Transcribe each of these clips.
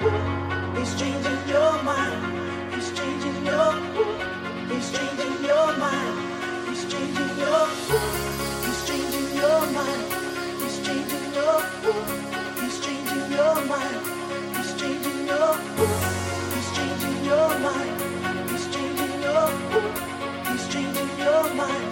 He's changing your mind. He's changing your. He's changing your mind. He's changing your. He's changing your mind. He's changing your. He's changing your mind. He's changing your. He's changing your mind. He's changing your mind.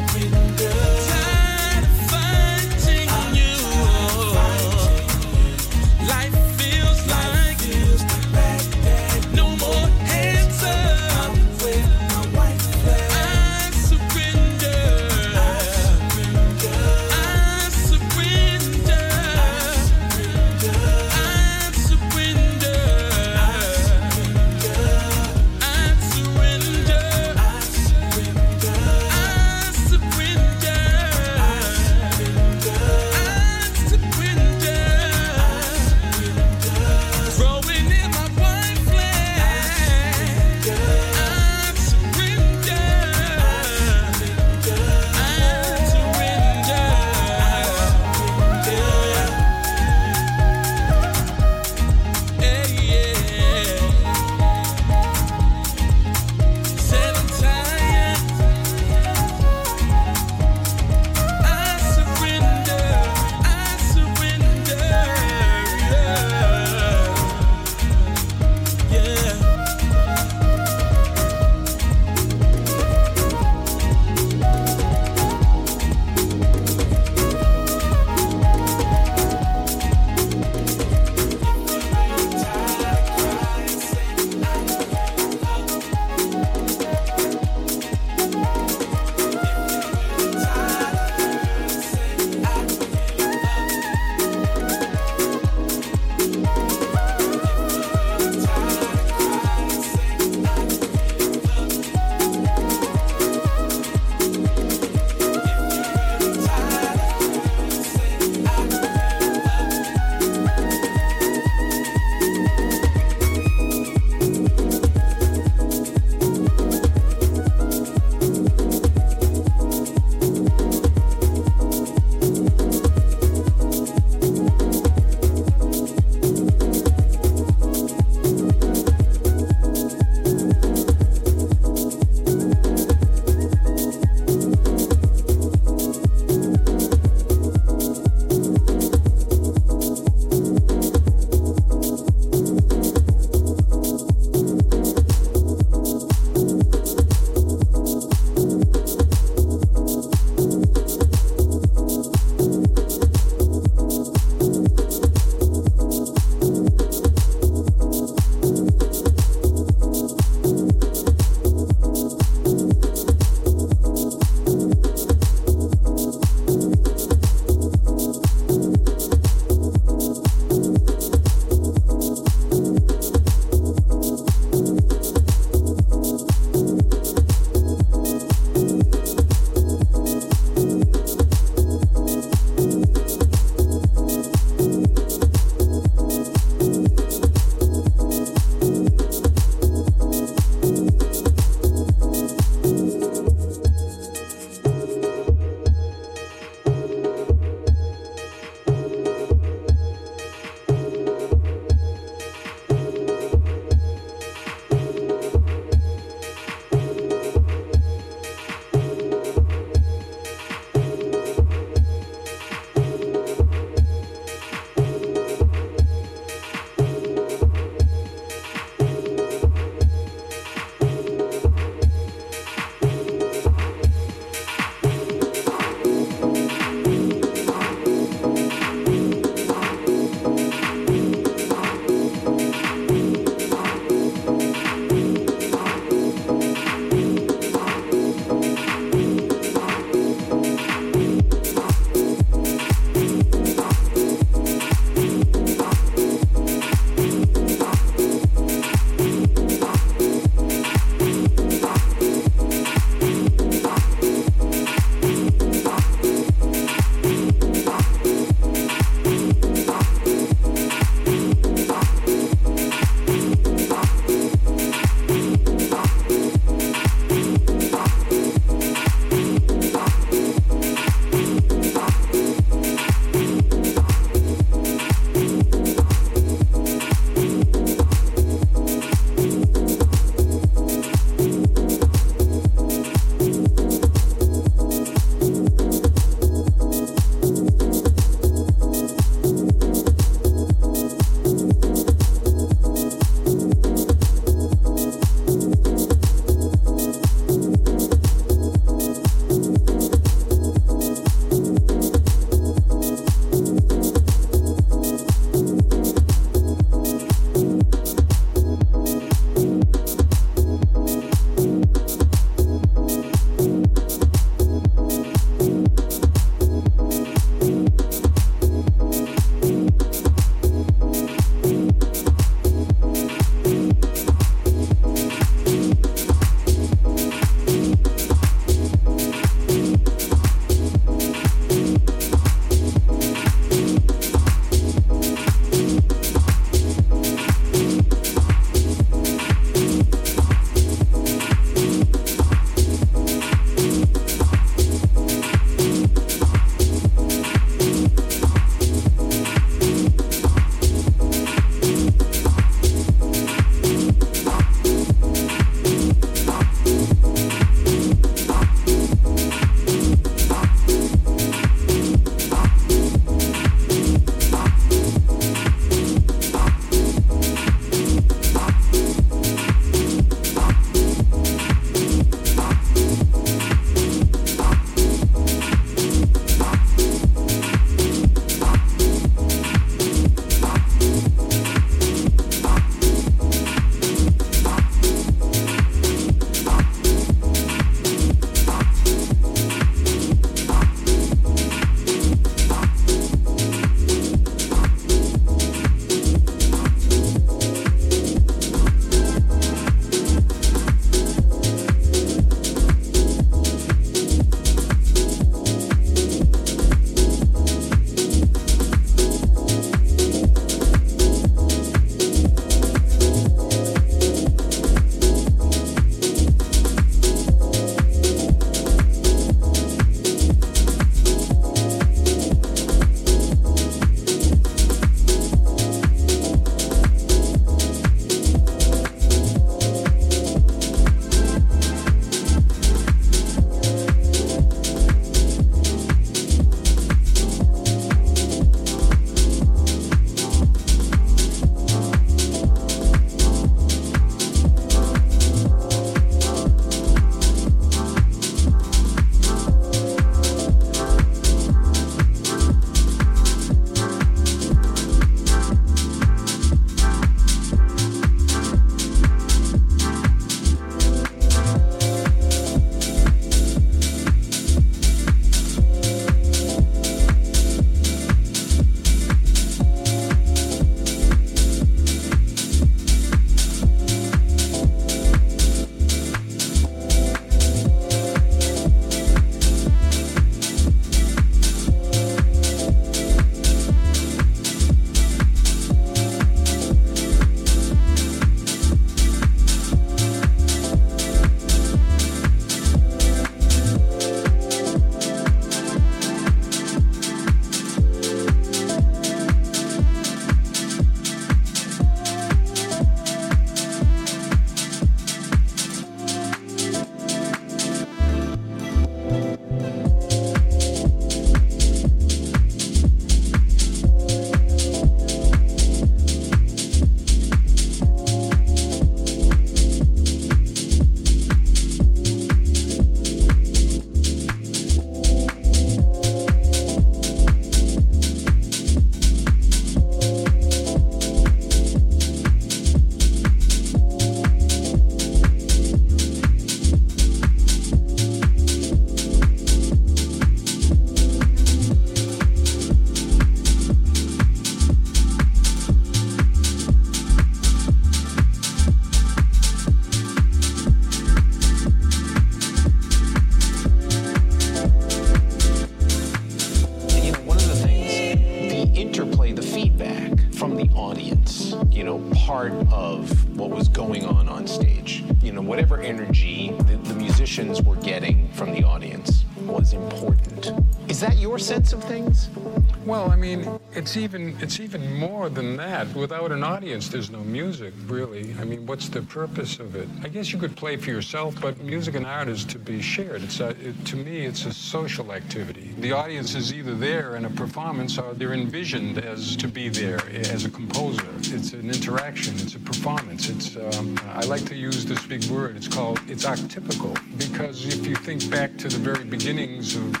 It's even more than that. Without an audience, there's no music, really. I mean, what's the purpose of it? I guess you could play for yourself, but music and art is to be shared. It's a, it, to me, it's a social activity. The audience is either there in a performance or they're envisioned as to be there as a composer. It's an interaction. It's a performance. It's um, I like to use this big word. It's called it's archetypical because if you think back to the very beginnings of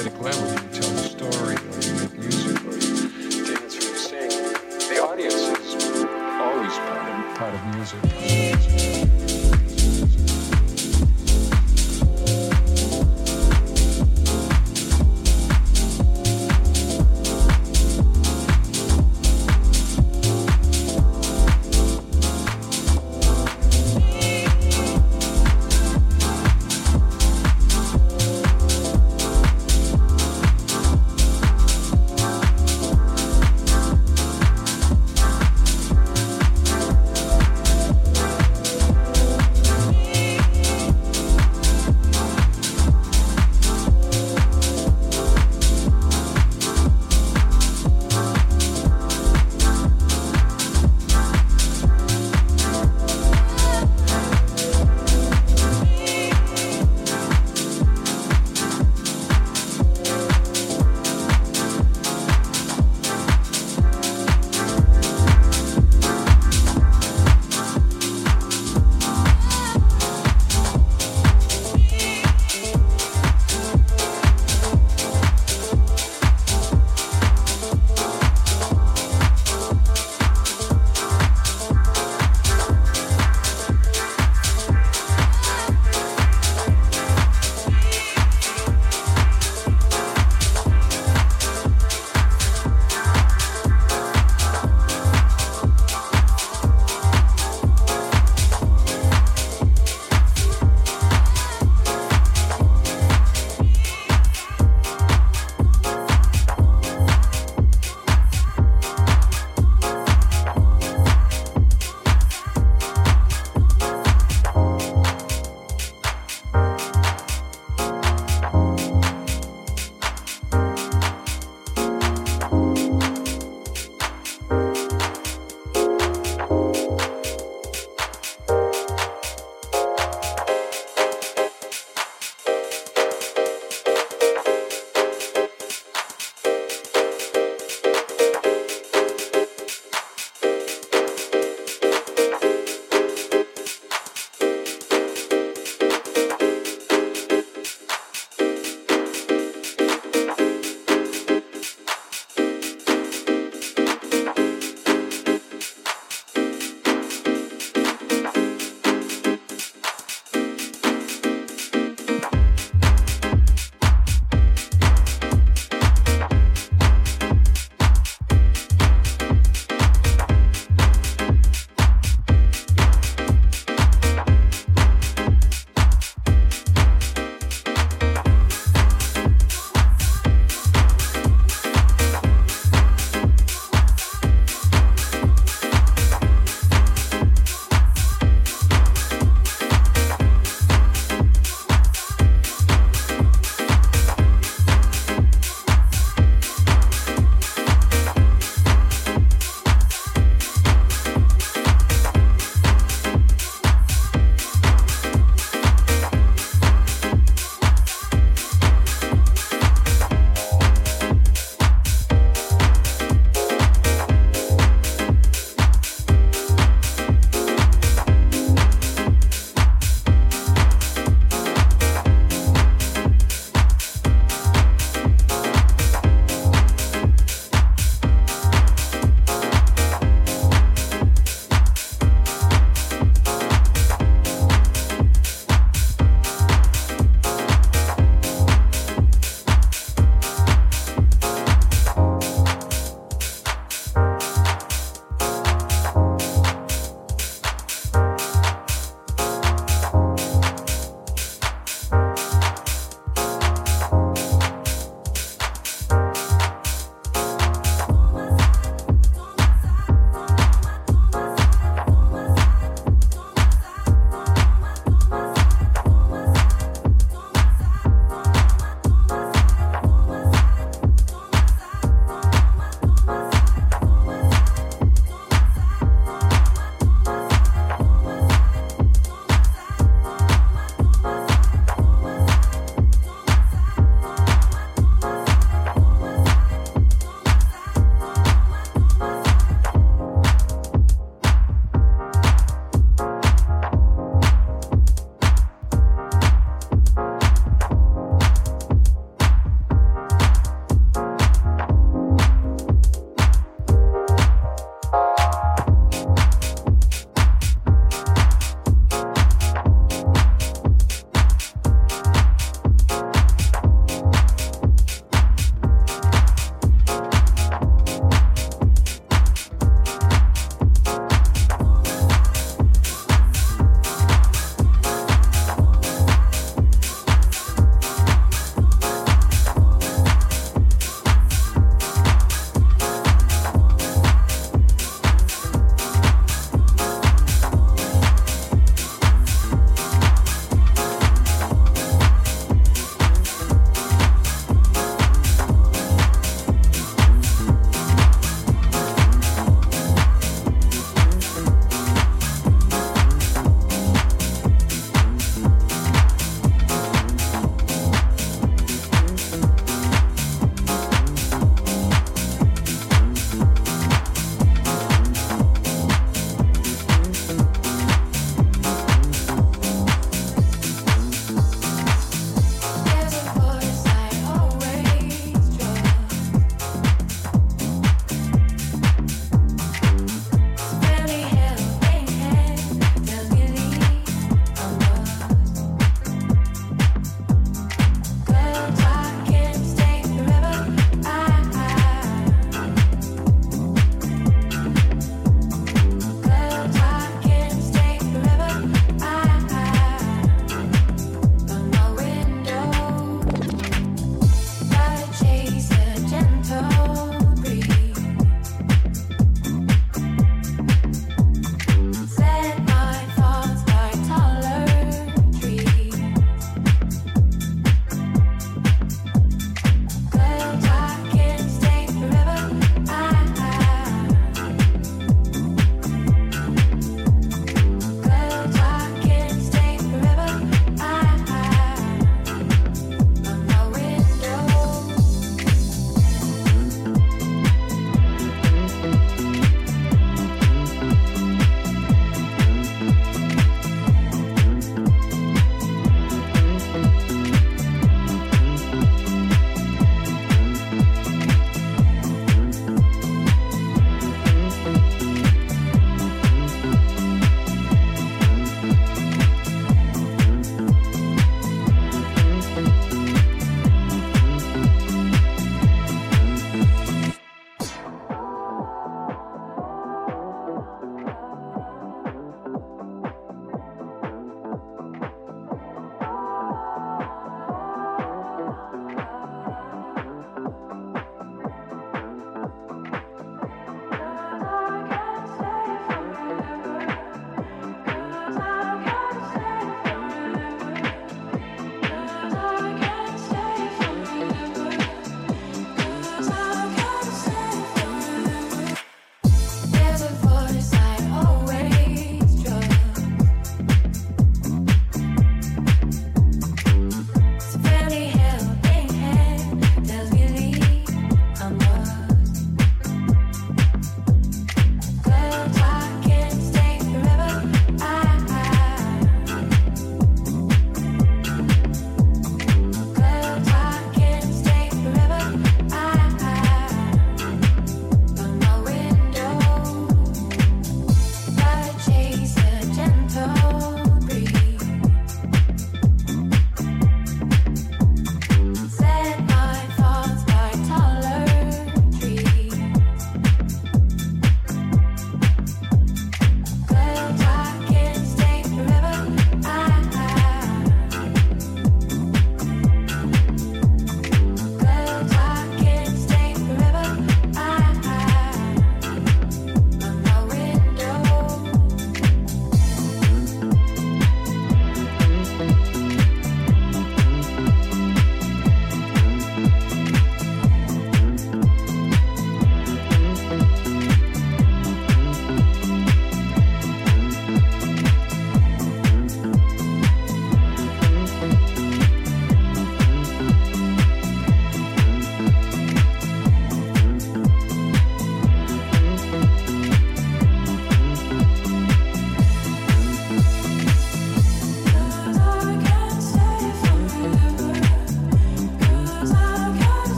on an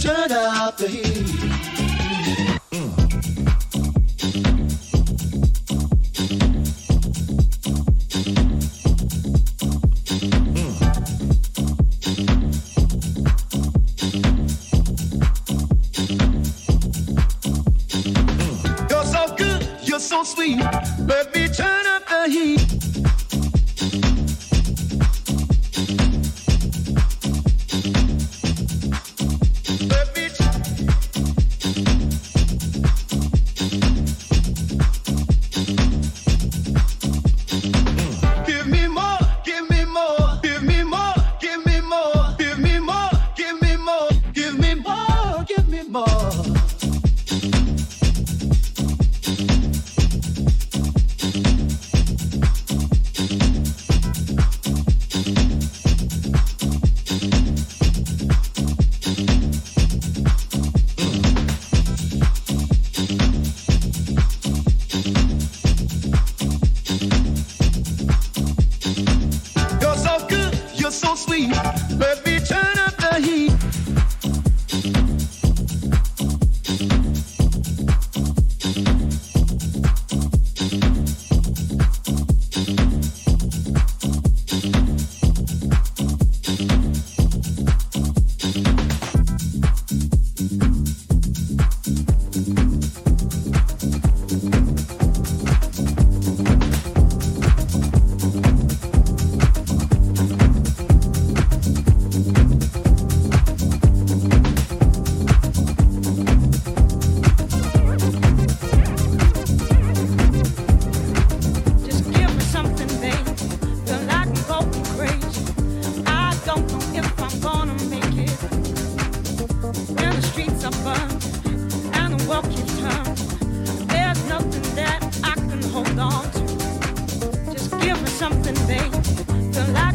turn up the heat. Never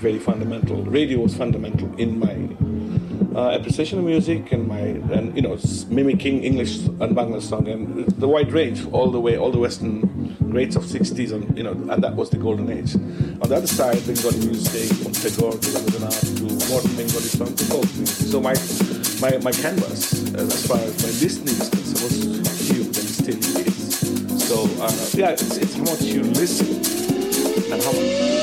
very, fundamental. Radio was fundamental in my uh, appreciation of music and my and you know mimicking English and Bangla song and the wide range all the way all the Western greats of 60s and you know and that was the golden age. On the other side, Bengali music from Tagore to Rabindranath to modern Bengali song to folk music. So my my my canvas as far as my listening is concerned was huge and still is. So uh, yeah, it's, it's how much you listen and how much.